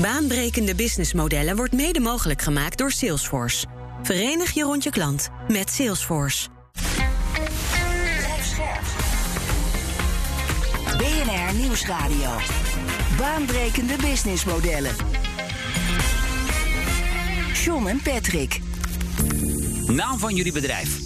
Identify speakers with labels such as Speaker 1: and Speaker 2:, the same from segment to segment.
Speaker 1: Baanbrekende businessmodellen wordt mede mogelijk gemaakt door Salesforce. Verenig je rond je klant met Salesforce.
Speaker 2: BNR Nieuwsradio. Baanbrekende businessmodellen. John en Patrick.
Speaker 3: Naam van jullie bedrijf.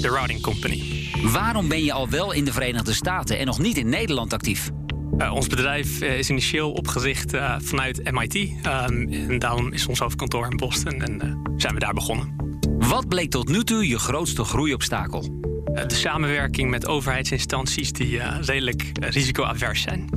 Speaker 4: The Routing Company.
Speaker 3: Waarom ben je al wel in de Verenigde Staten en nog niet in Nederland actief?
Speaker 4: Uh, ons bedrijf uh, is initieel opgericht uh, vanuit MIT. Um, en daarom is ons hoofdkantoor in Boston en zijn we daar begonnen.
Speaker 3: Wat bleek tot nu toe je grootste groeiobstakel?
Speaker 4: de samenwerking met overheidsinstanties die redelijk risicoavers zijn.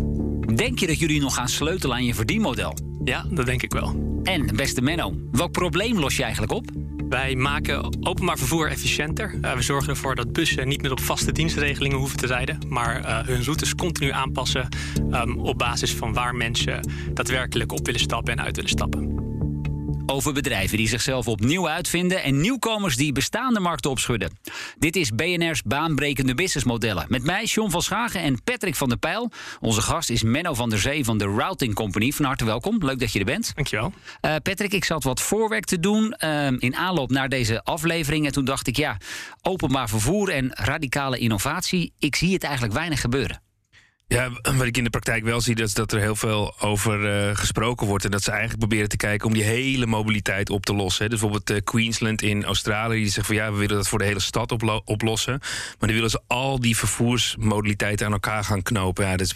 Speaker 3: Denk je dat jullie nog gaan sleutelen aan je verdienmodel?
Speaker 4: Ja, dat denk ik wel.
Speaker 3: En, beste Menno, welk probleem los je eigenlijk op?
Speaker 4: Wij maken openbaar vervoer efficiënter. Uh, we zorgen ervoor dat bussen niet meer op vaste dienstregelingen hoeven te rijden, maar uh, hun routes continu aanpassen um, op basis van waar mensen daadwerkelijk op willen stappen en uit willen stappen.
Speaker 3: Over bedrijven die zichzelf opnieuw uitvinden en nieuwkomers die bestaande markten opschudden. Dit is BNR's baanbrekende businessmodellen. Met mij, John van Schagen en Patrick van der Pijl. Onze gast is Menno van der Zee van de Routing Company. Van harte welkom. Leuk dat je er bent.
Speaker 4: Dankjewel.
Speaker 3: Uh, Patrick, ik zat wat voorwerk te doen uh, in aanloop naar deze aflevering. En toen dacht ik, ja, openbaar vervoer en radicale innovatie. Ik zie het eigenlijk weinig gebeuren.
Speaker 5: Ja, wat ik in de praktijk wel zie, is dat er heel veel over uh, gesproken wordt. En dat ze eigenlijk proberen te kijken om die hele mobiliteit op te lossen. Dus bijvoorbeeld uh, Queensland in Australië, die zegt van ja, we willen dat voor de hele stad oplo oplossen. Maar dan willen ze al die vervoersmodaliteiten aan elkaar gaan knopen. Ja, dus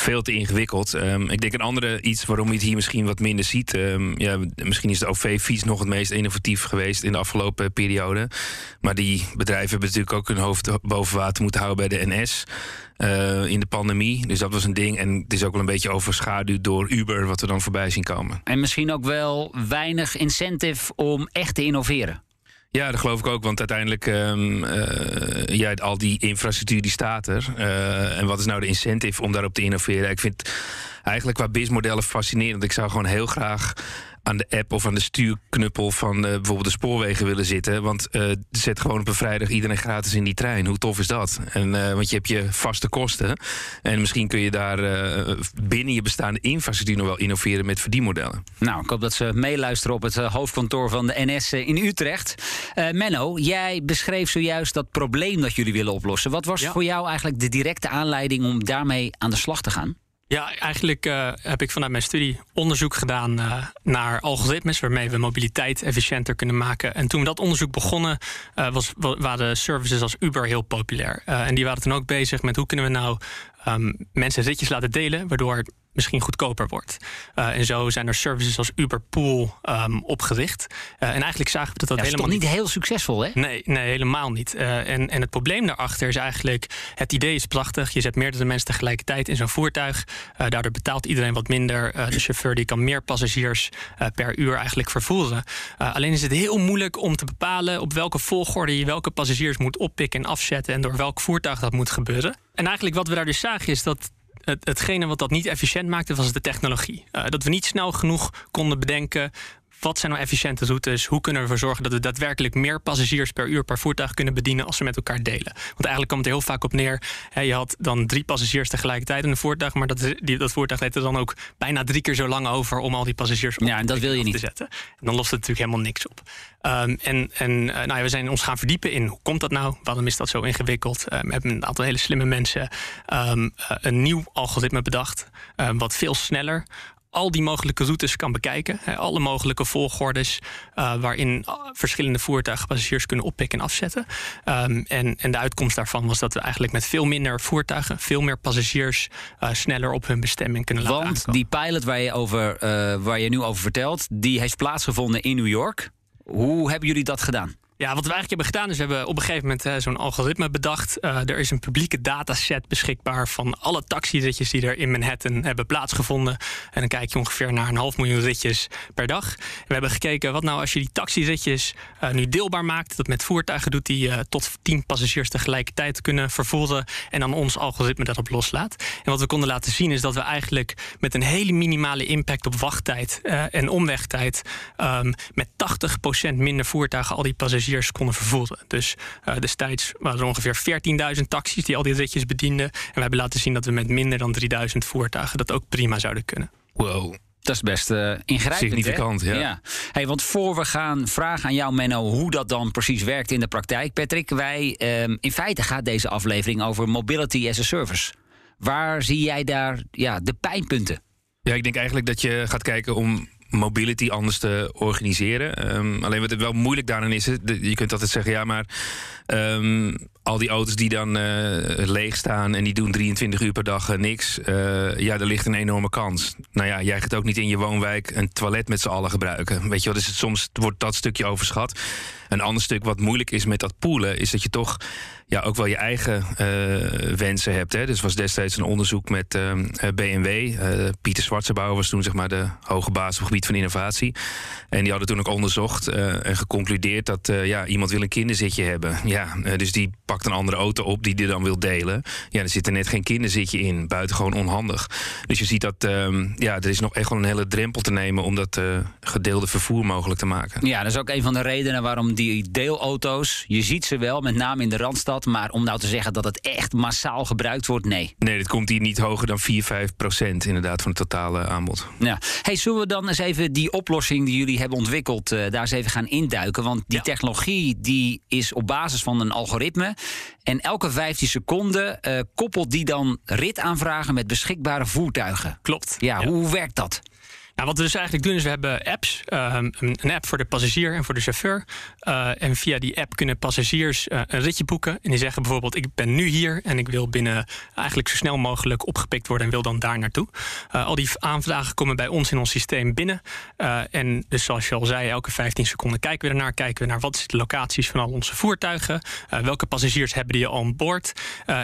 Speaker 5: veel te ingewikkeld. Um, ik denk een andere iets waarom je het hier misschien wat minder ziet. Um, ja, misschien is de OV-fiets nog het meest innovatief geweest in de afgelopen periode. Maar die bedrijven hebben natuurlijk ook hun hoofd boven water moeten houden bij de NS. Uh, in de pandemie. Dus dat was een ding. En het is ook wel een beetje overschaduwd door Uber, wat we dan voorbij zien komen.
Speaker 3: En misschien ook wel weinig incentive om echt te innoveren.
Speaker 5: Ja, dat geloof ik ook. Want uiteindelijk, um, uh, al die infrastructuur die staat er. Uh, en wat is nou de incentive om daarop te innoveren? Ik vind eigenlijk qua BIS-modellen fascinerend. Ik zou gewoon heel graag aan de app of aan de stuurknuppel van uh, bijvoorbeeld de spoorwegen willen zitten. Want uh, zet gewoon op een vrijdag iedereen gratis in die trein. Hoe tof is dat? En, uh, want je hebt je vaste kosten. En misschien kun je daar binnen je bestaande infrastructuur nog wel innoveren met verdienmodellen.
Speaker 3: Nou, ik hoop dat ze meeluisteren op het hoofdkantoor van de NS in Utrecht. Menno, jij beschreef zojuist dat probleem dat jullie willen oplossen. Wat was ja. voor jou eigenlijk de directe aanleiding om daarmee aan de slag te gaan?
Speaker 4: Ja, eigenlijk uh, heb ik vanuit mijn studie onderzoek gedaan uh, naar algoritmes waarmee we mobiliteit efficiënter kunnen maken. En toen we dat onderzoek begonnen, uh, was, waren services als Uber heel populair. en die waren toen ook bezig met hoe kunnen we nou um, mensen ritjes laten delen, waardoor misschien goedkoper wordt. Uh, en zo zijn er services als Uber Pool um, opgericht. Uh, en eigenlijk zagen we dat dat
Speaker 3: ja,
Speaker 4: helemaal
Speaker 3: niet heel succesvol, hè?
Speaker 4: Nee, nee helemaal niet. Uh, en, en het probleem daarachter is eigenlijk: het idee is prachtig. Je zet meerdere mensen tegelijkertijd in zo'n voertuig. daardoor betaalt iedereen wat minder. de chauffeur die kan meer passagiers per uur eigenlijk vervoeren. alleen is het heel moeilijk om te bepalen op welke volgorde je welke passagiers moet oppikken en afzetten en door welk voertuig dat moet gebeuren. En eigenlijk wat we daar dus zagen is dat het, hetgene wat dat niet efficiënt maakte, was de technologie. Uh, dat we niet snel genoeg konden bedenken wat zijn nou efficiënte routes? Hoe kunnen we ervoor zorgen dat we daadwerkelijk meer passagiers per uur per voertuig kunnen bedienen als we met elkaar delen? Want eigenlijk komt het er heel vaak op neer. Hè, je had dan drie passagiers tegelijkertijd in een voertuig, maar dat, die, dat voertuig deed er dan ook bijna drie keer zo lang over om al die passagiers op
Speaker 3: ja, en dat wil je niet.
Speaker 4: te zetten. En dan lost het natuurlijk helemaal niks op. Um, en en uh, nou ja, we zijn ons gaan verdiepen in hoe komt dat nou? Waarom is dat zo ingewikkeld? Uh, we hebben een aantal hele slimme mensen um, uh, een nieuw algoritme bedacht, wat veel sneller al die mogelijke routes kan bekijken. alle mogelijke volgordes uh, waarin verschillende voertuigen passagiers kunnen oppikken en afzetten. Um, en, en de uitkomst daarvan was dat we eigenlijk met veel minder voertuigen, veel meer passagiers uh, sneller op hun bestemming kunnen laten
Speaker 3: Want
Speaker 4: aankomen.
Speaker 3: die pilot waar je, over, uh, waar je nu over vertelt, die heeft plaatsgevonden in New York. Hoe hebben jullie dat gedaan?
Speaker 4: Ja, wat we eigenlijk hebben gedaan is we hebben op een gegeven moment uh, zo'n algoritme bedacht. Uh, er is een publieke dataset beschikbaar van alle taxiritjes die er in Manhattan hebben plaatsgevonden. En dan kijk je ongeveer naar een half miljoen ritjes per dag. En we hebben gekeken wat nou als je die taxiritjes uh, nu deelbaar maakt. Dat met voertuigen doet die tot 10 passagiers tegelijkertijd kunnen vervoeren. En dan ons algoritme daarop loslaat. En wat we konden laten zien is dat we eigenlijk met een hele minimale impact op wachttijd en omwegtijd. Um, met 80% minder voertuigen al die passagiers passagiers konden vervoeren. Dus uh, destijds waren er ongeveer 14.000 taxis die al die ritjes bedienden. En we hebben laten zien dat we met minder dan 3000 voertuigen dat ook prima zouden kunnen.
Speaker 5: Wow.
Speaker 3: Dat is best uh, ingrijpend.
Speaker 5: Significant,
Speaker 3: hè?
Speaker 5: ja.
Speaker 3: Hey, want voor we gaan vragen aan jou, Menno, hoe dat dan precies werkt in de praktijk, Patrick, wij, um, in feite gaat deze aflevering over mobility as a service. Waar zie jij daar ja, de pijnpunten?
Speaker 5: Ja, ik denk eigenlijk dat je gaat kijken om mobility anders te organiseren. Um, alleen wat het wel moeilijk daarin is, je kunt altijd zeggen, ja, maar um, al die auto's die dan uh, leeg staan en die doen 23 uur per dag uh, niks. Uh, ja, er ligt een enorme kans. Nou ja, jij gaat ook niet in je woonwijk een toilet met z'n allen gebruiken. Weet je wat, dus het, soms wordt dat stukje overschat. Een ander stuk wat moeilijk is met dat poelen, is dat je toch ja, ook wel je eigen uh, wensen hebt. Hè. Dus was destijds een onderzoek met uh, BMW. Uh, Pieter Zwartsebouwer was toen zeg maar de hoge baas op het gebied van innovatie. En die hadden toen ook onderzocht en geconcludeerd dat ja, iemand wil een kinderzitje hebben. Ja, dus die pakt een andere auto op die die dan wil delen. Ja, er zit er net geen kinderzitje in. Buitengewoon onhandig. Dus je ziet dat um, ja, er is nog echt wel een hele drempel te nemen om dat gedeelde vervoer mogelijk te maken.
Speaker 3: Ja, dat is ook een van de redenen waarom die deelauto's, je ziet ze wel, met name in de Randstad maar om nou te zeggen dat het echt massaal gebruikt wordt, nee.
Speaker 5: Nee, dit komt hier niet hoger dan 4, 5 procent inderdaad van het totale aanbod.
Speaker 3: Ja. Hey, zullen we dan eens even die oplossing die jullie hebben ontwikkeld, uh, daar eens even gaan induiken? Want die ja. technologie die is op basis van een algoritme. En elke 15 seconden uh, koppelt die dan ritaanvragen met beschikbare voertuigen.
Speaker 4: Klopt.
Speaker 3: Ja, ja. hoe werkt dat?
Speaker 4: Nou, wat we dus eigenlijk doen is we hebben apps. Um, een app voor de passagier en voor de chauffeur. Uh, en via die app kunnen passagiers uh, een ritje boeken. En die zeggen bijvoorbeeld: Ik ben nu hier en ik wil binnen eigenlijk zo snel mogelijk opgepikt worden en wil dan daar naartoe. Uh, al die aanvragen komen bij ons in ons systeem binnen. en dus zoals je al zei, elke 15 seconden kijken we ernaar. Kijken we naar wat zijn de locaties van al onze voertuigen. welke passagiers hebben die al aan boord?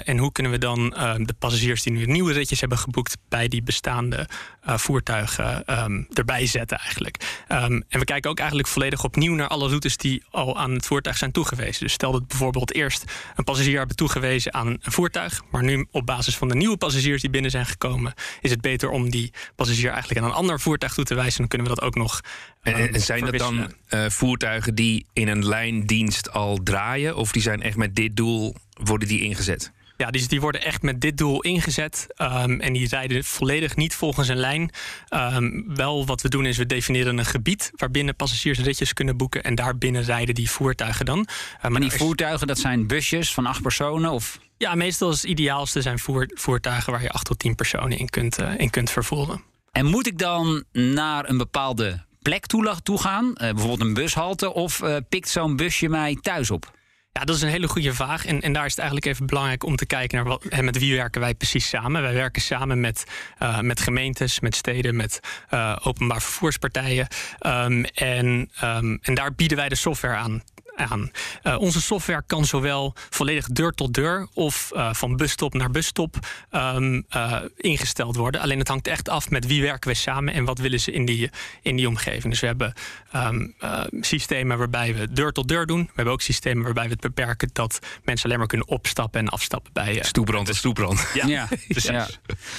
Speaker 4: en hoe kunnen we dan de passagiers die nu nieuwe ritjes hebben geboekt bij die bestaande voertuigen um, erbij zetten eigenlijk. Um, en we kijken ook eigenlijk volledig opnieuw naar alle routes die al aan het voertuig zijn toegewezen. Dus stel dat bijvoorbeeld eerst een passagier hebben toegewezen aan een voertuig, maar nu op basis van de nieuwe passagiers die binnen zijn gekomen, is het beter om die passagier eigenlijk aan een ander voertuig toe te wijzen. Dan kunnen we dat ook nog.
Speaker 5: Um, en, en, zijn dat dan uh, voertuigen die in een lijndienst al draaien, of die zijn echt met dit doel worden die ingezet?
Speaker 4: Ja, die, die worden echt met dit doel ingezet. Um, en die rijden volledig niet volgens een lijn. Um, wel wat we doen is we definiëren een gebied waarbinnen passagiers ritjes kunnen boeken. En daarbinnen rijden die voertuigen dan.
Speaker 3: Uh, maar die voertuigen, dat zijn busjes van acht personen? Of?
Speaker 4: Ja, meestal is het ideaalste zijn voer, voertuigen waar je acht tot tien personen in kunt, uh, in kunt vervoeren.
Speaker 3: En moet ik dan naar een bepaalde plek toe gaan? Uh, bijvoorbeeld een bushalte? Of pikt zo'n busje mij thuis op?
Speaker 4: Ja, dat is een hele goede vraag. En, en daar is het eigenlijk even belangrijk om te kijken naar wat, met wie werken wij precies samen. Wij werken samen met, uh, met gemeentes, met steden, met uh, openbaar vervoerspartijen. Um, en, um, en daar bieden wij de software aan aan. Uh, onze software kan zowel volledig deur tot deur of uh, van busstop naar busstop um, uh, ingesteld worden. Alleen het hangt echt af met wie werken we samen en wat willen ze in die, in die omgeving. Dus we hebben um, systemen waarbij we deur tot deur doen. We hebben ook systemen waarbij we het beperken dat mensen alleen maar kunnen opstappen en afstappen bij
Speaker 5: stoeprand en stoeprand.
Speaker 3: Ja, ja, precies. Ja.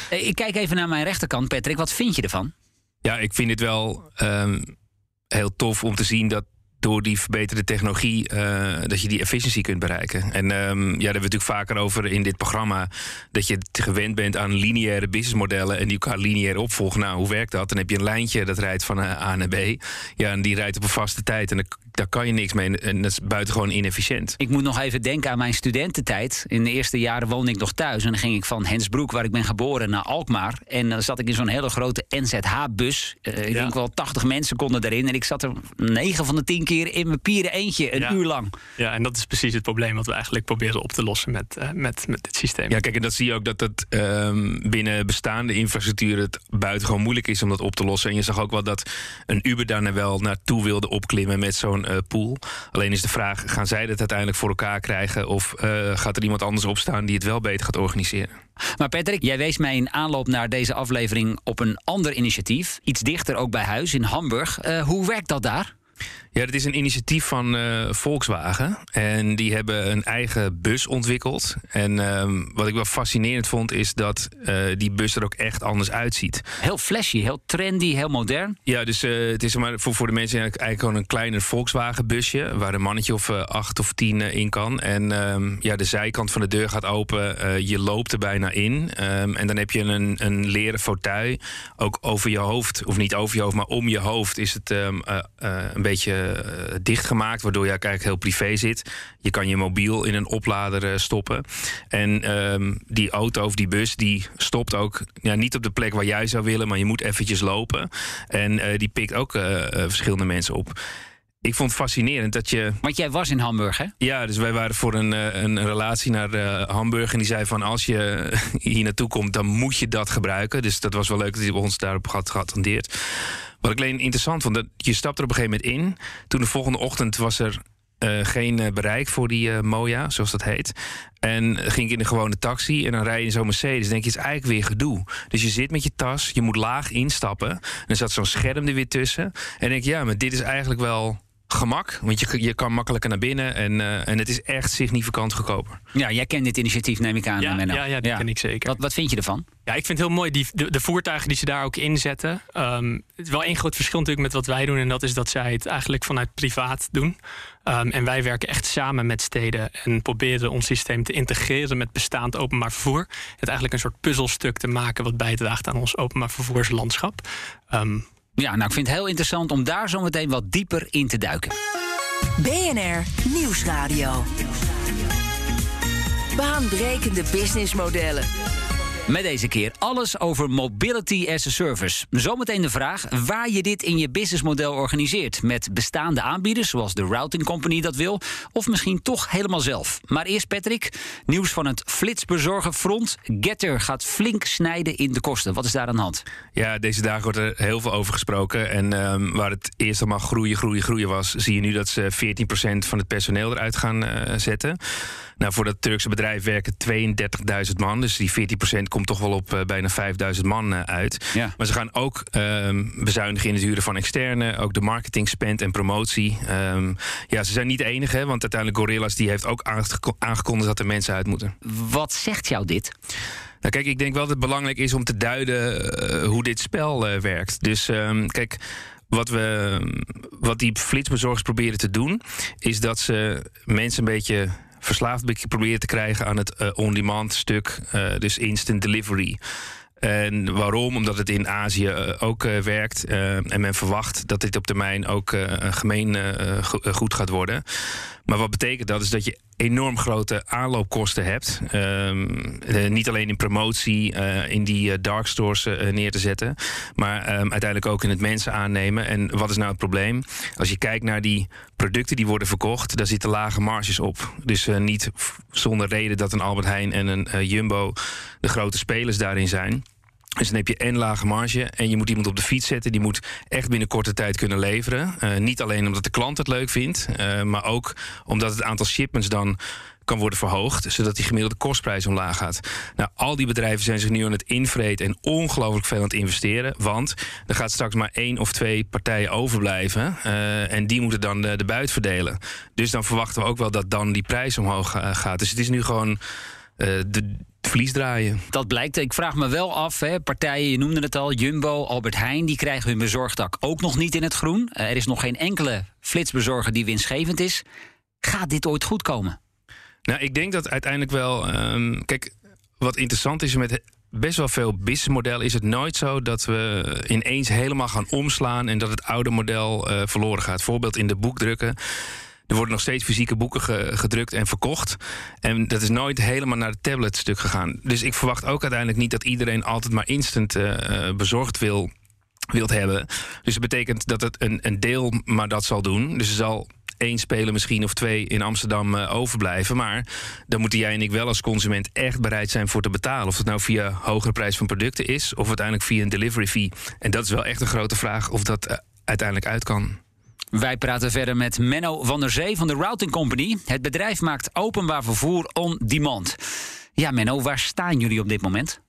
Speaker 3: Ik kijk even naar mijn rechterkant, Patrick. Wat vind je ervan?
Speaker 5: Ja, ik vind het wel um, heel tof om te zien dat door die verbeterde technologie uh, dat je die efficiëntie kunt bereiken. En um, ja, daar hebben we natuurlijk vaker over in dit programma. Dat je gewend bent aan lineaire businessmodellen en die elkaar lineair opvolgen. Nou, hoe werkt dat? Dan heb je een lijntje dat rijdt van A naar B. Ja, en die rijdt op een vaste tijd. En daar kan je niks mee. En dat is buitengewoon inefficiënt.
Speaker 3: Ik moet nog even denken aan mijn studententijd. In de eerste jaren woonde ik nog thuis. En dan ging ik van Hensbroek, waar ik ben geboren, naar Alkmaar. En dan zat ik in zo'n hele grote NZH-bus. Uh, ik ja. denk wel 80 mensen konden erin. En ik zat er 9 van de 10 keer in mijn pieren eentje, een
Speaker 4: ja.
Speaker 3: uur lang.
Speaker 4: Ja, en dat is precies het probleem wat we eigenlijk proberen op te lossen met, uh, met, met dit systeem.
Speaker 5: Ja, kijk, en dat zie je ook dat het um, binnen bestaande infrastructuur het buitengewoon moeilijk is om dat op te lossen. En je zag ook wel dat een Uber daar wel naartoe wilde opklimmen met zo'n pool. Alleen is de vraag, gaan zij dat uiteindelijk voor elkaar krijgen? Of uh, gaat er iemand anders opstaan die het wel beter gaat organiseren?
Speaker 3: Maar Patrick, jij wees mij in aanloop naar deze aflevering op een ander initiatief. Iets dichter ook bij huis in Hamburg. hoe werkt dat daar?
Speaker 5: Ja, dit is een initiatief van uh, Volkswagen. En die hebben een eigen bus ontwikkeld. En uh, wat ik wel fascinerend vond, is dat uh, die bus er ook echt anders uitziet.
Speaker 3: Heel flashy, heel trendy, heel modern.
Speaker 5: Ja, dus het is maar voor, voor de mensen eigenlijk gewoon een kleiner Volkswagen busje. Waar een mannetje of acht of tien in kan. En ehm, ja, de zijkant van de deur gaat open. je loopt er bijna in. Ehm, en dan heb je een, een leren fauteuil. Ook over je hoofd, of niet over je hoofd, maar om je hoofd is het een beetje uh, dichtgemaakt, waardoor je eigenlijk heel privé zit. Je kan je mobiel in een oplader uh, stoppen. En ehm, die auto of die bus, die stopt ook ja, niet op de plek waar jij zou willen, maar je moet eventjes lopen. En uh, die pikt ook verschillende mensen op ik vond het fascinerend dat je.
Speaker 3: Want jij was in Hamburg, hè?
Speaker 5: Ja, dus wij waren voor een, een relatie naar uh, Hamburg. En die zei van als je hier naartoe komt, dan moet je dat gebruiken. Dus dat was wel leuk dat hij ons daarop had geattendeerd. Wat ik alleen interessant vond, dat je stapt er op een gegeven moment in. Toen de volgende ochtend was er uh, geen uh, bereik voor die uh, Moja, zoals dat heet. En ging ik in de gewone taxi en dan rij je in zo'n Mercedes. denk je, het is eigenlijk weer gedoe. Dus je zit met je tas, je moet laag instappen. En er zat zo'n scherm er weer tussen. En denk je, ja, maar dit is eigenlijk wel gemak. Want je, je kan makkelijker naar binnen en, uh, en het is echt significant goedkoper.
Speaker 3: Ja, jij kent dit initiatief, neem ik aan.
Speaker 4: Ja, ja, ja, dat ken ik zeker.
Speaker 3: Wat, wat vind je ervan?
Speaker 4: Ja, ik vind het heel mooi, die, de, de voertuigen die ze daar ook inzetten. Um, het is wel één groot verschil natuurlijk met wat wij doen... en dat is dat zij het eigenlijk vanuit privaat doen. Um, en wij werken echt samen met steden... en proberen ons systeem te integreren met bestaand openbaar vervoer. Het eigenlijk een soort puzzelstuk te maken... wat bijdraagt aan ons openbaar vervoerslandschap. Um,
Speaker 3: ja, nou, ik vind het heel interessant om daar zo meteen wat dieper in te duiken.
Speaker 2: BNR Nieuwsradio. Baanbrekende businessmodellen.
Speaker 3: Met deze keer alles over mobility as a service. Zometeen de vraag waar je dit in je businessmodel organiseert. Met bestaande aanbieders, zoals de Routing Company dat wil, of misschien toch helemaal zelf. Maar eerst Patrick, nieuws van het flitsbezorgerfront. Getter gaat flink snijden in de kosten. Wat is daar aan de hand?
Speaker 5: Ja, deze dagen wordt er heel veel over gesproken. En um, waar het eerst allemaal groeien, groeien, groeien was, zie je nu dat ze 14% van het personeel eruit gaan uh, zetten. Nou, voor dat Turkse bedrijf werken 32.000 man. Dus die 14% komt toch wel op uh, bijna 5.000 man uh, uit.
Speaker 3: Ja.
Speaker 5: Maar ze gaan ook um, bezuinigen in het huren van externe. Ook de marketing spend en promotie. Um, ja, ze zijn niet de enige, want uiteindelijk Gorillas die heeft ook aangekondigd dat er mensen uit moeten.
Speaker 3: Wat zegt jou dit?
Speaker 5: Nou, kijk, ik denk wel dat het belangrijk is om te duiden uh, hoe dit spel uh, werkt. Dus um, kijk. Wat, we, wat die flitsbezorgers proberen te doen, is dat ze mensen een beetje verslaafd proberen te krijgen aan het uh, on-demand stuk, uh, dus instant delivery. En waarom? Omdat het in Azië uh, ook werkt. en men verwacht dat dit op termijn ook gemeen goed gaat worden. Maar wat betekent dat? Is dat je enorm grote aanloopkosten hebt. Um, niet alleen in promotie, uh, in die uh, dark stores neer te zetten. Maar um, uiteindelijk ook in het mensen aannemen. En wat is nou het probleem? Als je kijkt naar die producten die worden verkocht, daar zitten lage marges op. Dus niet zonder reden dat een Albert Heijn en een Jumbo de grote spelers daarin zijn. Dus dan heb je en lage marge en je moet iemand op de fiets zetten. Die moet echt binnen korte tijd kunnen leveren. Uh, niet alleen omdat de klant het leuk vindt, uh, maar ook omdat het aantal shipments dan kan worden verhoogd, zodat die gemiddelde kostprijs omlaag gaat. Nou, al die bedrijven zijn zich nu aan het invreten en ongelooflijk veel aan het investeren, want er gaat straks maar één of twee partijen overblijven uh, en die moeten dan de, de buit verdelen. Dus dan verwachten we ook wel dat dan die prijs omhoog gaat. Dus het is nu gewoon de verlies draaien.
Speaker 3: Dat blijkt. Ik vraag me wel af, hè, partijen, je noemde het al, Jumbo, Albert Heijn, die krijgen hun bezorgdak ook nog niet in het groen. Uh, er is nog geen enkele flitsbezorger die winstgevend is. Gaat dit ooit goed komen?
Speaker 5: Nou, ik denk dat uiteindelijk wel. Um, kijk, wat interessant is met best wel veel businessmodellen is het nooit zo dat we ineens helemaal gaan omslaan en dat het oude model uh, verloren gaat. Voorbeeld in de boekdrukken. Er worden nog steeds fysieke boeken gedrukt en verkocht. En dat is nooit helemaal naar het tabletstuk gegaan. Dus ik verwacht ook uiteindelijk niet dat iedereen altijd maar instant uh, bezorgd wil wilt hebben. Dus het betekent dat het een, een deel maar dat zal doen. Dus er zal één speler misschien of twee in Amsterdam uh, overblijven. Maar dan moeten jij en ik wel als consument echt bereid zijn voor te betalen. Of het nou via hogere prijs van producten is... of uiteindelijk via een delivery fee. En dat is wel echt een grote vraag of dat uiteindelijk uit kan.
Speaker 3: Wij praten verder met Menno van der Zee van de Routing Company. Het bedrijf maakt openbaar vervoer on demand. Ja, Menno, waar staan jullie op dit moment?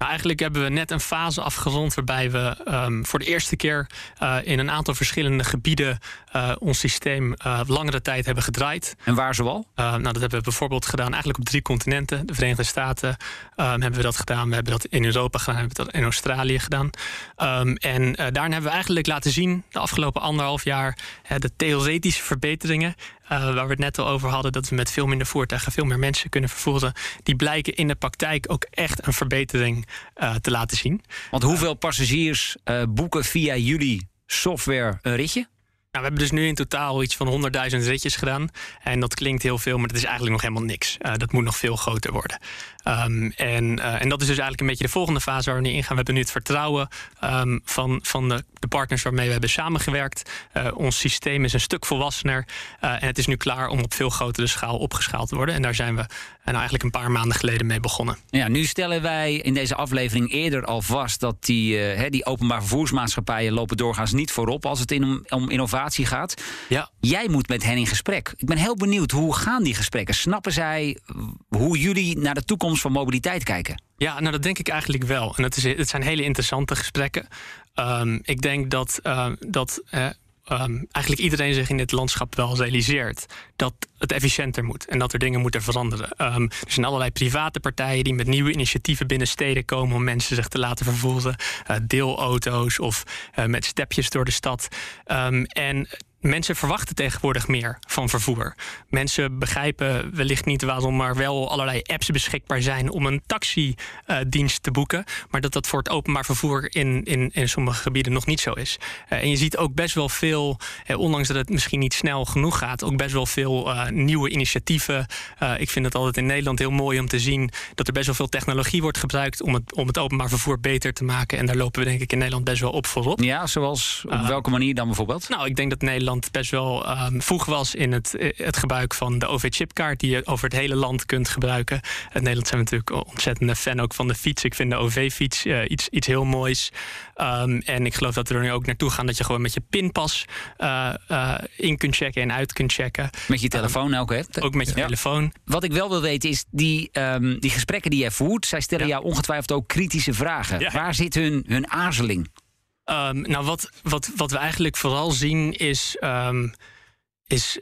Speaker 4: Nou, eigenlijk hebben we net een fase afgerond waarbij we um, voor de eerste keer uh, in een aantal verschillende gebieden uh, ons systeem uh, langere tijd hebben gedraaid.
Speaker 3: En waar zoal?
Speaker 4: nou, dat hebben we bijvoorbeeld gedaan eigenlijk op drie continenten. De Verenigde Staten um, hebben we dat gedaan. We hebben dat in Europa gedaan. We hebben dat in Australië gedaan. Um, en daarin hebben we eigenlijk laten zien de afgelopen anderhalf jaar de theoretische verbeteringen waar we het net al over hadden, dat we met veel minder voertuigen veel meer mensen kunnen vervoeren, die blijken in de praktijk ook echt een verbetering uh, te laten zien.
Speaker 3: Want hoeveel passagiers uh, boeken via jullie software een ritje?
Speaker 4: Nou, we hebben dus nu in totaal iets van 100.000 ritjes gedaan. En dat klinkt heel veel, maar dat is eigenlijk nog helemaal niks. Uh, dat moet nog veel groter worden. Um, en, uh, en dat is dus eigenlijk een beetje de volgende fase waar we nu ingaan. We hebben nu het vertrouwen um, van, van de, de, partners waarmee we hebben samengewerkt. Uh, ons systeem is een stuk volwassener. en het is nu klaar om op veel grotere schaal opgeschaald te worden. En daar zijn we nou eigenlijk een paar maanden geleden mee begonnen.
Speaker 3: Ja, nu stellen wij in deze aflevering eerder al vast dat die, die openbaar vervoersmaatschappijen lopen doorgaans niet voorop als het in, om, om innovatie gaat.
Speaker 4: Ja.
Speaker 3: Jij moet met hen in gesprek. Ik ben heel benieuwd, hoe gaan die gesprekken? Snappen zij hoe jullie naar de toekomst van mobiliteit kijken?
Speaker 4: Ja, nou dat denk ik eigenlijk wel. En het, is, het zijn hele interessante gesprekken. Um, ik denk dat, uh, dat uh, um, eigenlijk iedereen zich in dit landschap wel realiseert dat het efficiënter moet en dat er dingen moeten veranderen. Um, er zijn allerlei private partijen die met nieuwe initiatieven binnen steden komen om mensen zich te laten vervoeren. Uh, deelauto's of met stepjes door de stad. En mensen verwachten tegenwoordig meer van vervoer. Mensen begrijpen wellicht niet waarom er wel allerlei apps beschikbaar zijn om een taxidienst uh, te boeken, maar dat dat voor het openbaar vervoer in, in, in sommige gebieden nog niet zo is. Uh, en je ziet ook best wel veel, eh, ondanks dat het misschien niet snel genoeg gaat, ook best wel veel uh, nieuwe initiatieven. ik vind het altijd in Nederland heel mooi om te zien dat er best wel veel technologie wordt gebruikt om het, om het openbaar vervoer beter te maken. En daar lopen we denk ik in Nederland best wel op voorop.
Speaker 3: Ja, zoals op welke manier dan bijvoorbeeld?
Speaker 4: Nou, ik denk dat Nederland best wel um, vroeg was in het, het gebruik van de OV-chipkaart, die je over het hele land kunt gebruiken. In Nederland zijn we natuurlijk ontzettende fan ook van de fiets. Ik vind de OV-fiets uh, iets, iets heel moois. Um, en ik geloof dat we er nu ook naartoe gaan dat je gewoon met je pinpas uh, uh, in kunt checken en uit kunt checken.
Speaker 3: Met je telefoon ook, hè?
Speaker 4: Ook met je ja. telefoon.
Speaker 3: Wat ik wel wil weten is, die, um, die gesprekken die jij voert, zij stellen ja. jou ongetwijfeld ook kritische vragen. Ja. Waar zit hun, hun aarzeling?
Speaker 4: Um, nou, wat, wat, wat we eigenlijk vooral zien is, um, is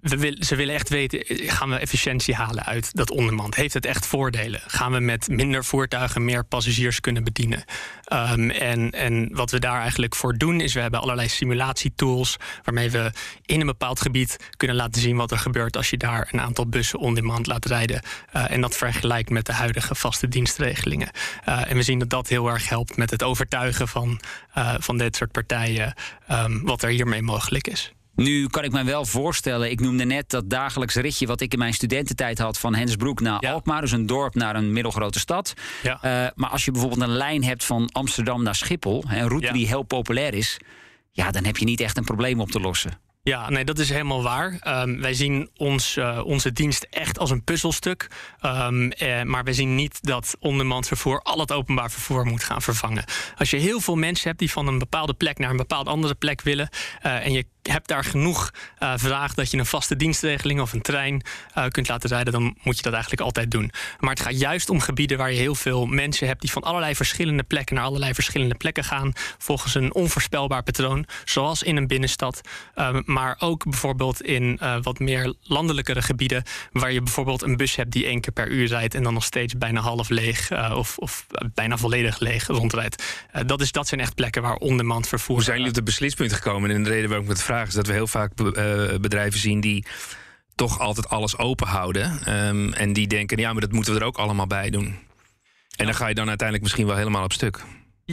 Speaker 4: we ze willen echt weten, gaan we efficiëntie halen uit dat ondermand? Heeft het echt voordelen? Gaan we met minder voertuigen meer passagiers kunnen bedienen? Um, en, en wat we daar eigenlijk voor doen, is we hebben allerlei simulatietools waarmee we in een bepaald gebied kunnen laten zien wat er gebeurt als je daar een aantal bussen on-demand laat rijden. Uh, en dat vergelijkt met de huidige vaste dienstregelingen. Uh, en we zien dat dat heel erg helpt met het overtuigen van, van dit soort partijen um, wat er hiermee mogelijk is.
Speaker 3: Nu kan ik me wel voorstellen, ik noemde net dat dagelijks ritje wat ik in mijn studententijd had van Hensbroek naar ja. Alkmaar, dus een dorp naar een middelgrote stad.
Speaker 4: Ja.
Speaker 3: Uh, maar als je bijvoorbeeld een lijn hebt van Amsterdam naar Schiphol, een route ja. die heel populair is, ja, dan heb je niet echt een probleem op te lossen.
Speaker 4: Ja, nee, dat is helemaal waar. Um, wij zien ons, uh, onze dienst echt als een puzzelstuk. Um, eh, maar wij zien niet dat ondermand vervoer al het openbaar vervoer moet gaan vervangen. Als je heel veel mensen hebt die van een bepaalde plek naar een bepaalde andere plek willen. Uh, en je hebt daar genoeg uh, vraag dat je een vaste dienstregeling of een trein kunt laten rijden, dan moet je dat eigenlijk altijd doen. Maar het gaat juist om gebieden waar je heel veel mensen hebt die van allerlei verschillende plekken naar allerlei verschillende plekken gaan, volgens een onvoorspelbaar patroon, zoals in een binnenstad. Uh, maar ook bijvoorbeeld in wat meer landelijkere gebieden, waar je bijvoorbeeld een bus hebt die één keer per uur rijdt en dan nog steeds bijna half leeg of, of bijna volledig leeg rondrijdt. dat, is, dat zijn echt plekken waar on-demand vervoer.
Speaker 5: Hoe zijn jullie op het beslispunt gekomen? En de reden waarom ik het vraag is dat we heel vaak bedrijven zien die toch altijd alles open houden. Um, en die denken, ja, maar dat moeten we er ook allemaal bij doen. En dan ga je dan uiteindelijk misschien wel helemaal op stuk.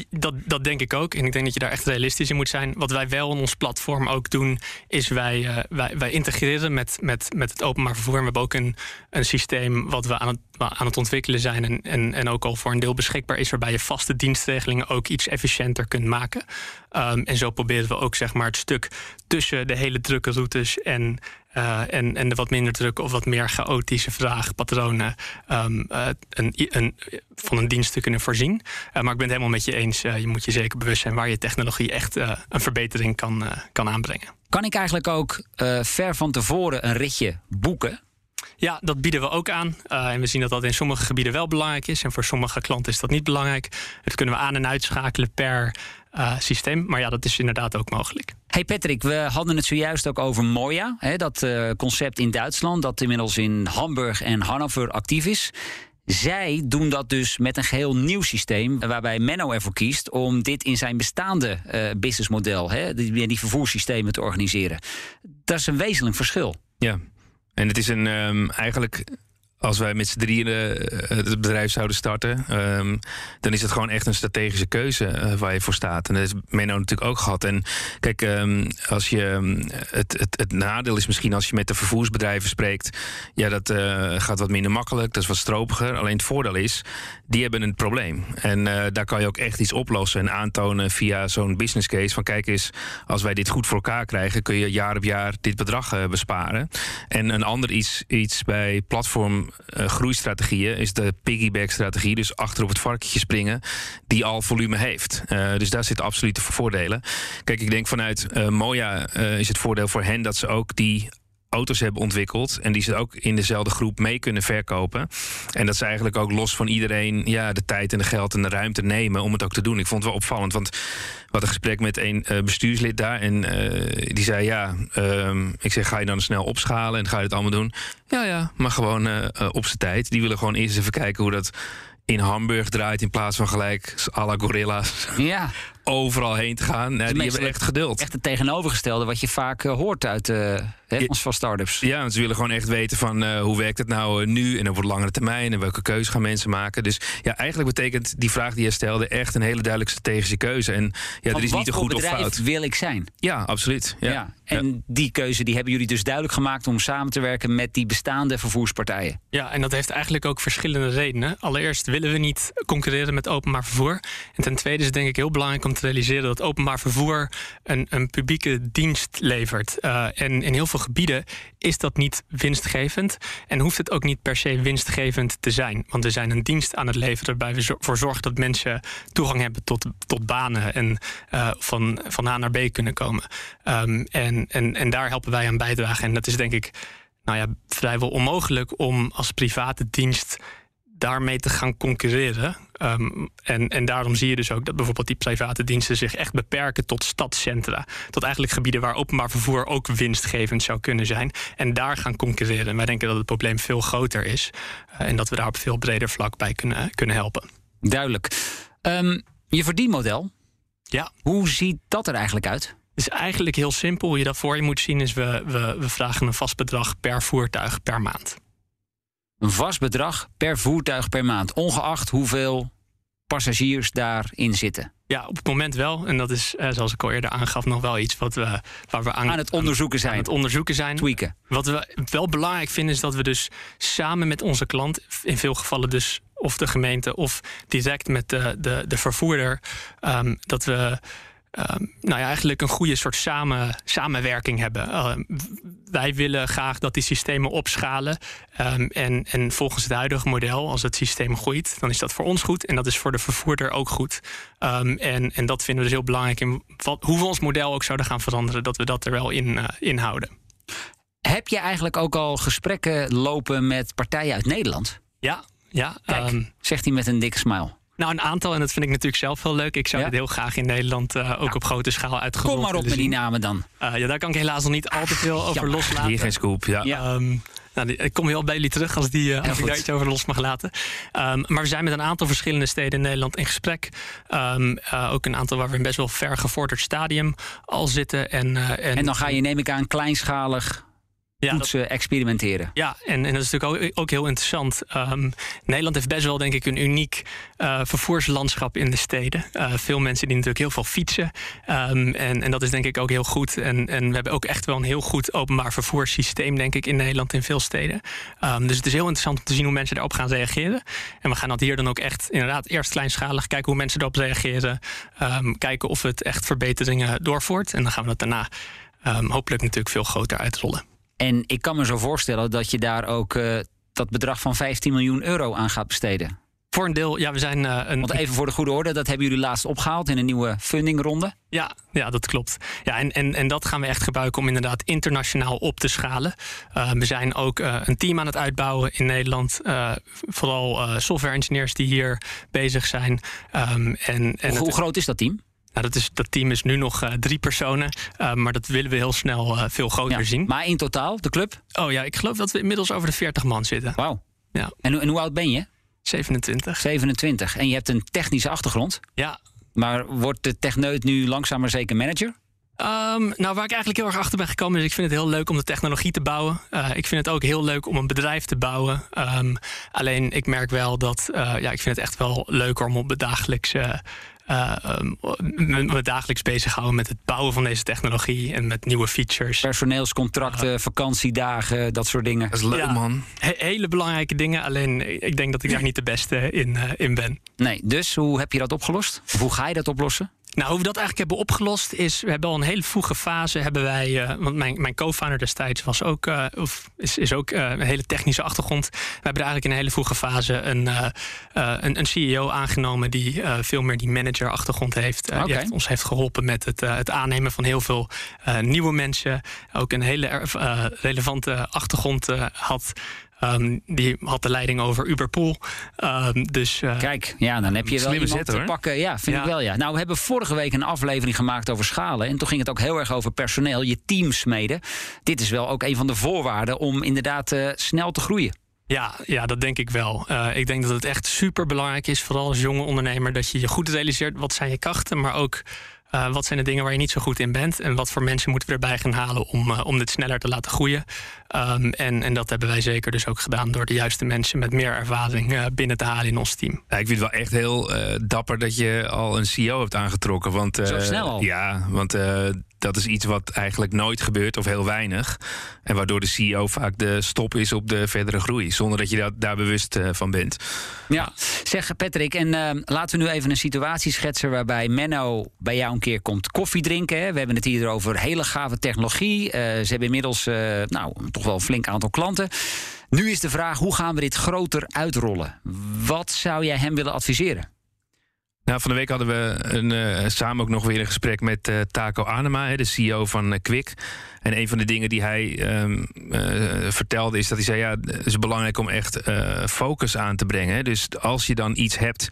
Speaker 4: Dat, dat denk ik ook. En ik denk dat je daar echt realistisch in moet zijn. Wat wij wel in ons platform ook doen, is wij, uh, wij, wij integreren met, met, met het openbaar vervoer. En we hebben ook een, een systeem wat we aan het, aan het ontwikkelen zijn. En, en, en ook al voor een deel beschikbaar is, waarbij je vaste dienstregelingen ook iets efficiënter kunt maken. Um, en zo proberen we ook zeg maar, het stuk tussen de hele drukke routes en uh, en, en de wat minder drukke of wat meer chaotische vraagpatronen um, uh, een, een, van een dienst te kunnen voorzien. Uh, maar ik ben het helemaal met je eens. je moet je zeker bewust zijn waar je technologie echt een verbetering kan, kan aanbrengen.
Speaker 3: Kan ik eigenlijk ook ver van tevoren een ritje boeken?
Speaker 4: Ja, dat bieden we ook aan. Uh, en we zien dat dat in sommige gebieden wel belangrijk is. En voor sommige klanten is dat niet belangrijk. Dat kunnen we aan- en uitschakelen per uh, systeem. Maar ja, dat is inderdaad ook mogelijk.
Speaker 3: Hey Patrick, we hadden het zojuist ook over Moja. Hè, dat uh, concept in Duitsland, dat inmiddels in Hamburg en Hannover actief is. Zij doen dat dus met een geheel nieuw systeem, waarbij Menno ervoor kiest om dit in zijn bestaande uh, businessmodel, hè, die, die vervoerssystemen te organiseren. Dat is een wezenlijk verschil.
Speaker 5: Ja, en het is een um, eigenlijk als wij met z'n drieën uh, het bedrijf zouden starten, um, dan is het gewoon echt een strategische keuze uh, waar je voor staat. En dat is Menno natuurlijk ook gehad. En kijk, um, als je het, het, het, nadeel is misschien als je met de vervoersbedrijven spreekt, ja, dat uh, gaat wat minder makkelijk, dat is wat stropiger. Alleen het voordeel is, die hebben een probleem. En daar kan je ook echt iets oplossen en aantonen via zo'n business case. Van kijk eens, als wij dit goed voor elkaar krijgen, kun je jaar op jaar dit bedrag besparen. En een ander iets, iets bij platform groeistrategieën is de piggyback-strategie, dus achter op het varkentje springen, die al volume heeft. Uh, dus daar zitten absolute voordelen. Kijk, ik denk vanuit uh, Moja is het voordeel voor hen dat ze ook die auto's hebben ontwikkeld. En die ze ook in dezelfde groep mee kunnen verkopen. En dat ze eigenlijk ook los van iedereen ja, de tijd en de geld en de ruimte nemen om het ook te doen. Ik vond het wel opvallend. Want hadden een gesprek met een uh, bestuurslid daar. En uh, die zei: Ja, um, ik zeg, ga je dan snel opschalen en ga je het allemaal doen? Ja, ja, maar gewoon uh, op zijn tijd. Die willen gewoon eerst even kijken hoe dat in Hamburg draait in plaats van gelijk la gorilla's.
Speaker 3: Ja.
Speaker 5: Overal heen te gaan. Nee, die hebben echt geduld.
Speaker 3: Echt het tegenovergestelde wat je vaak uh, hoort uit uh, hè, van start-ups.
Speaker 5: Ja, want ze willen gewoon echt weten van uh, hoe werkt het nou nu en over langere termijn en welke keuze gaan mensen maken. Dus ja, eigenlijk betekent die vraag die je stelde echt een hele duidelijke strategische keuze. En ja,
Speaker 3: van
Speaker 5: er is niet een goed of fout.
Speaker 3: wil ik zijn?
Speaker 5: Ja, absoluut. Ja.
Speaker 3: ja. En ja. die keuze die hebben jullie dus duidelijk gemaakt om samen te werken met die bestaande vervoerspartijen.
Speaker 4: Ja, en dat heeft eigenlijk ook verschillende redenen. Allereerst willen we niet concurreren met openbaar vervoer. En ten tweede is het denk ik heel belangrijk om te realiseren dat openbaar vervoer een, een publieke dienst levert. Uh, en in heel veel gebieden is dat niet winstgevend. En hoeft het ook niet per se winstgevend te zijn. Want we zijn een dienst aan het leveren waarbij we ervoor zorgen dat mensen toegang hebben tot, tot banen en uh, van, van A naar B kunnen komen. Um, en, en, en daar helpen wij aan bijdragen. En dat is denk ik nou ja, vrijwel onmogelijk om als private dienst daarmee te gaan concurreren. Um, en, en daarom zie je dus ook dat bijvoorbeeld die private diensten zich echt beperken tot stadscentra. Tot eigenlijk gebieden waar openbaar vervoer ook winstgevend zou kunnen zijn. En daar gaan concurreren. En wij denken dat het probleem veel groter is. Uh, en dat we daar op veel breder vlak bij kunnen, kunnen helpen.
Speaker 3: Duidelijk. Um, je verdienmodel.
Speaker 4: Ja.
Speaker 3: Hoe ziet dat er eigenlijk uit?
Speaker 4: Het is eigenlijk heel simpel. Hoe je dat voor je moet zien is we, we, we vragen een vast bedrag per voertuig per maand.
Speaker 3: Een vast bedrag per voertuig per maand, ongeacht hoeveel passagiers daarin zitten.
Speaker 4: Ja, op het moment wel. En dat is, eh, zoals ik al eerder aangaf, nog wel iets wat we, waar we aan,
Speaker 3: aan het onderzoeken zijn.
Speaker 4: Aan het onderzoeken zijn.
Speaker 3: Tweaken.
Speaker 4: Wat we wel belangrijk vinden is dat we dus samen met onze klant, in veel gevallen dus of de gemeente of direct met de, de, de vervoerder, um, dat we nou ja, eigenlijk een goede soort samen, samenwerking hebben. Uh, wij willen graag dat die systemen opschalen. Um, en, en volgens het huidige model, als het systeem groeit, dan is dat voor ons goed. En dat is voor de vervoerder ook goed. Um, en, en dat vinden we dus heel belangrijk. In wat, hoe we ons model ook zouden gaan veranderen, dat we dat er wel in, uh, in houden.
Speaker 3: Heb je eigenlijk ook al gesprekken lopen met partijen uit Nederland?
Speaker 4: Ja, ja.
Speaker 3: Kijk, zegt hij met een dikke smile.
Speaker 4: Nou, een aantal, en dat vind ik natuurlijk zelf heel leuk. Ik zou ja? het heel graag in Nederland uh, ook op grote schaal uitgerold
Speaker 3: Kom maar op met die namen dan.
Speaker 4: Uh, ja, daar kan ik helaas nog niet al te veel over
Speaker 3: ja,
Speaker 4: loslaten.
Speaker 5: Hier geen scoop, ja.
Speaker 3: ja.
Speaker 4: Um, nou, ik kom heel bij jullie terug als, die, uh, als ik daar iets over los mag laten. Um, maar we zijn met een aantal verschillende steden in Nederland in gesprek. Um, uh, ook een aantal waar we in best wel ver gevorderd stadium al zitten. En, uh, en,
Speaker 3: en dan ga je, neem ik aan, kleinschalig toetsen, dat, experimenteren.
Speaker 4: Ja, en, en dat is natuurlijk ook, ook heel interessant. Um, Nederland heeft best wel, denk ik, een uniek uh, vervoerslandschap in de steden. Uh, veel mensen die natuurlijk heel veel fietsen. Um, en, en dat is denk ik ook heel goed. En, en we hebben ook echt wel een heel goed openbaar vervoerssysteem, denk ik, in Nederland in veel steden. Um, dus het is heel interessant om te zien hoe mensen daarop gaan reageren. En we gaan dat hier dan ook echt inderdaad eerst kleinschalig kijken hoe mensen erop reageren. kijken of het echt verbeteringen doorvoert. En dan gaan we dat daarna hopelijk natuurlijk veel groter uitrollen.
Speaker 3: En ik kan me zo voorstellen dat je daar ook uh, dat bedrag van 15 miljoen euro aan gaat besteden.
Speaker 4: Voor een deel, ja, we zijn uh, een.
Speaker 3: Want even voor de goede orde, dat hebben jullie laatst opgehaald in een nieuwe fundingronde.
Speaker 4: Ja, ja, dat klopt. Ja, en, en, en dat gaan we echt gebruiken om inderdaad internationaal op te schalen. Uh, we zijn ook uh, een team aan het uitbouwen in Nederland. vooral software engineers die hier bezig zijn.
Speaker 3: Um, en, en hoe, hoe groot is dat team?
Speaker 4: Nou, dat, is, dat team is nu nog uh, drie personen. Uh, maar dat willen we heel snel uh, veel groter ja, zien.
Speaker 3: Maar in totaal, de club?
Speaker 4: Oh ja, ik geloof dat we inmiddels over de 40 man zitten.
Speaker 3: Wauw. Ja. En, en hoe oud ben je?
Speaker 4: 27.
Speaker 3: 27. En je hebt een technische achtergrond?
Speaker 4: Ja.
Speaker 3: Maar wordt de techneut nu langzaam maar zeker manager?
Speaker 4: Um, nou, waar ik eigenlijk heel erg achter ben gekomen is, ik vind het heel leuk om de technologie te bouwen. Uh, ik vind het ook heel leuk om een bedrijf te bouwen. Um, alleen ik merk wel dat, uh, ja, ik vind het echt wel leuker om op het dagelijkse uh, me dagelijks bezighouden met het bouwen van deze technologie en met nieuwe features.
Speaker 3: Personeelscontracten, vakantiedagen, dat soort dingen.
Speaker 5: Dat is leuk, man.
Speaker 4: hele belangrijke dingen. Alleen ik denk dat ik daar niet de beste in, uh, in ben.
Speaker 3: Nee, dus hoe heb je dat opgelost? Of hoe ga je dat oplossen?
Speaker 4: Nou, hoe we dat eigenlijk hebben opgelost is, we hebben al een hele vroege fase hebben wij, uh, want mijn, mijn co-founder destijds was ook, uh, of is, is ook uh, een hele technische achtergrond. We hebben eigenlijk in een hele vroege fase een, een, een, CEO aangenomen die veel meer die manager achtergrond heeft. Okay. Die heeft, ons heeft geholpen met het, het aannemen van heel veel nieuwe mensen. Ook een hele relevante achtergrond had. Um, die had de leiding over Uberpool. Um, dus,
Speaker 3: uh, Kijk, ja, dan heb je wel iemand zet, te pakken. Ja, vind ja. ik wel, ja. Nou, we hebben vorige week een aflevering gemaakt over schalen. En toen ging het ook heel erg over personeel, je team smeden. Dit is wel ook een van de voorwaarden om inderdaad uh, snel te groeien.
Speaker 4: Ja, ja, dat denk ik wel. Uh, ik denk dat het echt super belangrijk is, vooral als jonge ondernemer, dat je je goed realiseert wat zijn je krachten, maar ook uh, wat zijn de dingen waar je niet zo goed in bent? En wat voor mensen moeten we erbij gaan halen om, uh, om dit sneller te laten groeien? Um, en, en dat hebben wij zeker dus ook gedaan door de juiste mensen met meer ervaring uh, binnen te halen in ons team.
Speaker 5: Ja, ik vind het wel echt heel dapper dat je al een CEO hebt aangetrokken. Want,
Speaker 3: Zo snel al?
Speaker 5: Ja, want dat is iets wat eigenlijk nooit gebeurt of heel weinig. En waardoor de CEO vaak de stop is op de verdere groei. Zonder dat je dat, daar bewust uh, van bent.
Speaker 3: Ja, zeg Patrick. En uh, laten we nu even een situatie schetsen waarbij Menno bij jou een keer komt koffie drinken. We hebben het hier over hele gave technologie. Uh, ze hebben inmiddels nou, toch wel een flink aantal klanten. Nu is de vraag, hoe gaan we dit groter uitrollen? Wat zou jij hem willen adviseren?
Speaker 5: Nou, van de week hadden we een, uh, samen ook nog weer een gesprek met uh, Taco Anema, de CEO van uh. En een van de dingen die hij um, vertelde is dat hij zei: ja, het is belangrijk om echt focus aan te brengen. Dus als je dan iets hebt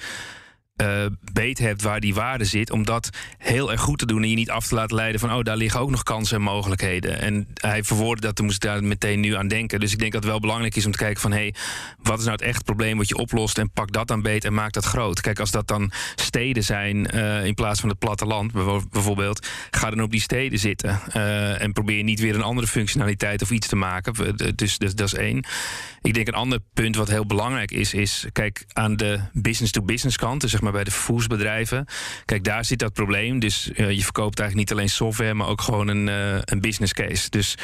Speaker 5: uh, beet hebt waar die waarde zit, om dat heel erg goed te doen en je niet af te laten leiden van, oh, daar liggen ook nog kansen en mogelijkheden. En hij verwoordde dat, toen moest ik daar meteen nu aan denken. Dus ik denk dat het wel belangrijk is om te kijken van, hé, hey, wat is nou het echt probleem wat je oplost en pak dat dan beet en maak dat groot. Kijk, als dat dan steden zijn uh, in plaats van het platteland bijvoorbeeld, ga dan op die steden zitten uh, en probeer niet weer een andere functionaliteit of iets te maken. Dus, dus dat is één. Ik denk een ander punt wat heel belangrijk is, is kijk aan de business-to-business kant, dus zeg maar bij de vervoersbedrijven. Kijk, daar zit dat probleem. Dus uh, je verkoopt eigenlijk niet alleen software, maar ook gewoon een, uh, een business case. Dus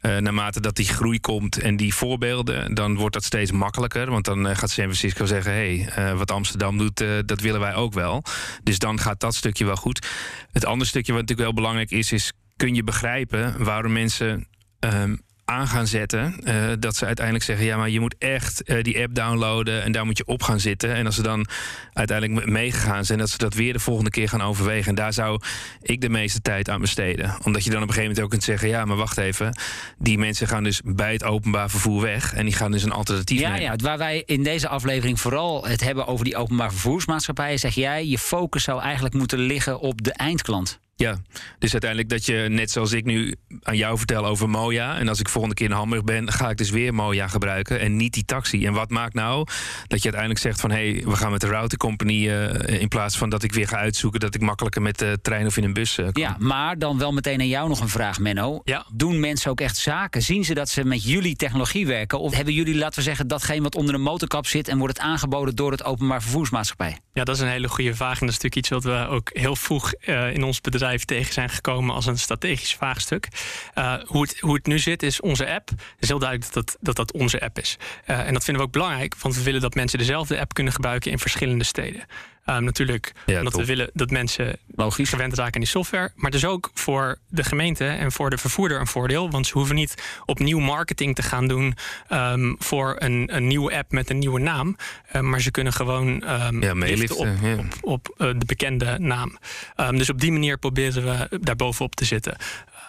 Speaker 5: uh, naarmate dat die groei komt en die voorbeelden, dan wordt dat steeds makkelijker. Want dan gaat San Francisco zeggen: hé, hey, wat Amsterdam doet, dat willen wij ook wel. Dus dan gaat dat stukje wel goed. Het andere stukje wat natuurlijk wel belangrijk is, is kun je begrijpen waarom mensen um, aan gaan zetten. Uh, dat ze uiteindelijk zeggen: ja, maar je moet echt uh, die app downloaden en daar moet je op gaan zitten. En als ze dan uiteindelijk meegegaan zijn, dat ze dat weer de volgende keer gaan overwegen. En daar zou ik de meeste tijd aan besteden. Omdat je dan op een gegeven moment ook kunt zeggen: ja, maar wacht even. Die mensen gaan dus bij het openbaar vervoer weg. En die gaan dus een alternatief
Speaker 3: ja,
Speaker 5: nemen.
Speaker 3: Ja, waar wij in deze aflevering vooral het hebben over die openbaar vervoersmaatschappijen, zeg jij: je focus zou eigenlijk moeten liggen op de eindklant.
Speaker 5: Ja, dus uiteindelijk dat je, net zoals ik nu aan jou vertel over Moja... en als ik volgende keer in Hamburg ben, ga ik dus weer Moja gebruiken... en niet die taxi. En wat maakt nou dat je uiteindelijk zegt van... hé, hey, we gaan met de routing company uh, in plaats van dat ik weer ga uitzoeken... dat ik makkelijker met de trein of in een bus uh, kom.
Speaker 3: Ja, maar dan wel meteen aan jou nog een vraag, Menno.
Speaker 4: Ja.
Speaker 3: Doen mensen ook echt zaken? Zien ze dat ze met jullie technologie werken? Of hebben jullie, laten we zeggen, datgene wat onder de motorkap zit... en wordt het aangeboden door het openbaar vervoersmaatschappij?
Speaker 4: Ja, dat is een hele goede vraag. En dat is natuurlijk iets wat we ook heel vroeg uh, in ons bedrijf tegen zijn gekomen als een strategisch vraagstuk. Uh, hoe, het, hoe het nu zit is onze app. Het is heel duidelijk dat dat, dat, onze app is. Uh, en dat vinden we ook belangrijk, want we willen dat mensen dezelfde app kunnen gebruiken in verschillende steden. Um, natuurlijk
Speaker 5: Ja,
Speaker 4: omdat
Speaker 5: top.
Speaker 4: we willen dat mensen
Speaker 3: Logisch.
Speaker 4: gewend raken aan die software. Maar het is ook voor de gemeente en voor de vervoerder een voordeel. Want ze hoeven niet opnieuw marketing te gaan doen um, voor een, een nieuwe app met een nieuwe naam. Um, maar ze kunnen gewoon um,
Speaker 5: Ja, meeliften,
Speaker 4: op,
Speaker 5: ja.
Speaker 4: op, op uh, de bekende naam. Um, dus op die manier proberen we daar bovenop te zitten.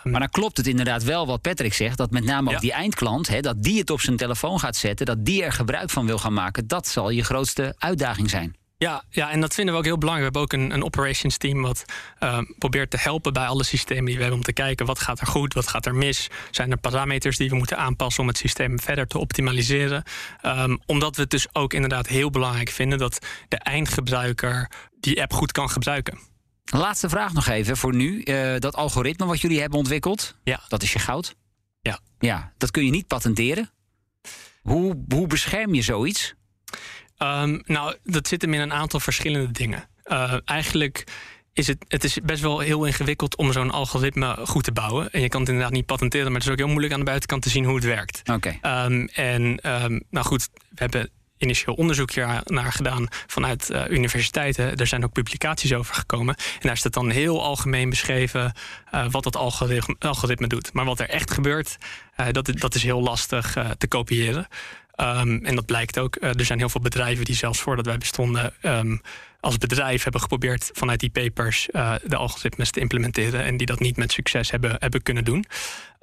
Speaker 3: Maar dan klopt het inderdaad wel wat Patrick zegt. Dat met name ook
Speaker 4: Ja.
Speaker 3: die eindklant, hè, dat die het op zijn telefoon gaat zetten. Dat die er gebruik van wil gaan maken. Dat zal je grootste uitdaging zijn.
Speaker 4: Ja, ja, en dat vinden we ook heel belangrijk. We hebben ook een, een operations team wat uh, probeert te helpen bij alle systemen die we hebben. Om te kijken wat gaat er goed, wat gaat er mis. Zijn er parameters die we moeten aanpassen om het systeem verder te optimaliseren. Um, omdat we het dus ook inderdaad heel belangrijk vinden dat de eindgebruiker die app goed kan gebruiken.
Speaker 3: Laatste vraag nog even voor nu. Uh, dat algoritme wat jullie hebben ontwikkeld,
Speaker 4: Ja.
Speaker 3: dat is je goud.
Speaker 4: Ja.
Speaker 3: Ja, dat kun je niet patenteren. Hoe, hoe bescherm je zoiets?
Speaker 4: Um, nou, dat zit hem in een aantal verschillende dingen. Uh, eigenlijk is het, het is best wel heel ingewikkeld om zo'n algoritme goed te bouwen. En je kan het inderdaad niet patenteren, maar het is ook heel moeilijk aan de buitenkant te zien hoe het werkt.
Speaker 3: Oké.
Speaker 4: Okay. Um, en um, nou goed, we hebben initieel onderzoek hier naar gedaan vanuit uh, universiteiten. Er zijn ook publicaties over gekomen. En daar staat dan heel algemeen beschreven uh, wat dat algoritme, algoritme doet. Maar wat er echt gebeurt, uh, dat, dat is heel lastig te kopiëren. Um, en dat blijkt ook. Uh, er zijn heel veel bedrijven die zelfs voordat wij bestonden... Um, als bedrijf hebben geprobeerd vanuit die papers uh, de algoritmes te implementeren... en die dat niet met succes hebben, hebben kunnen doen.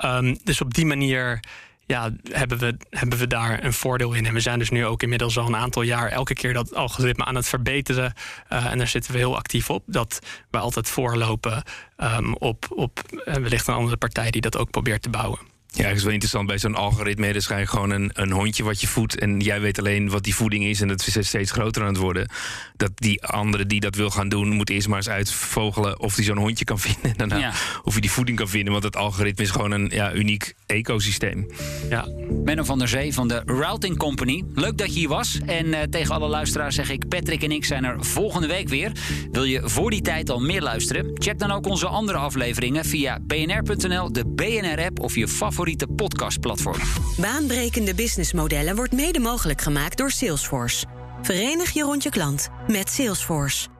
Speaker 4: Um, dus op die manier ja, hebben, we, hebben we daar een voordeel in. En we zijn dus nu ook inmiddels al een aantal jaar... elke keer dat algoritme aan het verbeteren. Uh, en daar zitten we heel actief op. Dat we altijd voorlopen um, op, op wellicht een andere partij... die dat ook probeert te bouwen.
Speaker 5: Ja, dat is wel interessant. Bij zo'n algoritme is waarschijnlijk gewoon een, een hondje wat je voedt. En jij weet alleen wat die voeding is. En dat is steeds groter aan het worden. Dat die andere die dat wil gaan doen, moet eerst maar eens uitvogelen of hij zo'n hondje kan vinden. En daarna
Speaker 3: Ja.
Speaker 5: of hij die voeding kan vinden. Want het algoritme is gewoon een ja, uniek ecosysteem.
Speaker 4: Ja,
Speaker 3: Menno van der Zee van de Routing Company. Leuk dat je hier was. En eh, tegen alle luisteraars zeg ik: Patrick en ik zijn er volgende week weer. Wil je voor die tijd al meer luisteren? Check dan ook onze andere afleveringen via bnr.nl, de BNR-app of je favoriete podcastplatform.
Speaker 1: Baanbrekende businessmodellen wordt mede mogelijk gemaakt door Salesforce. Verenig je rond je klant met Salesforce.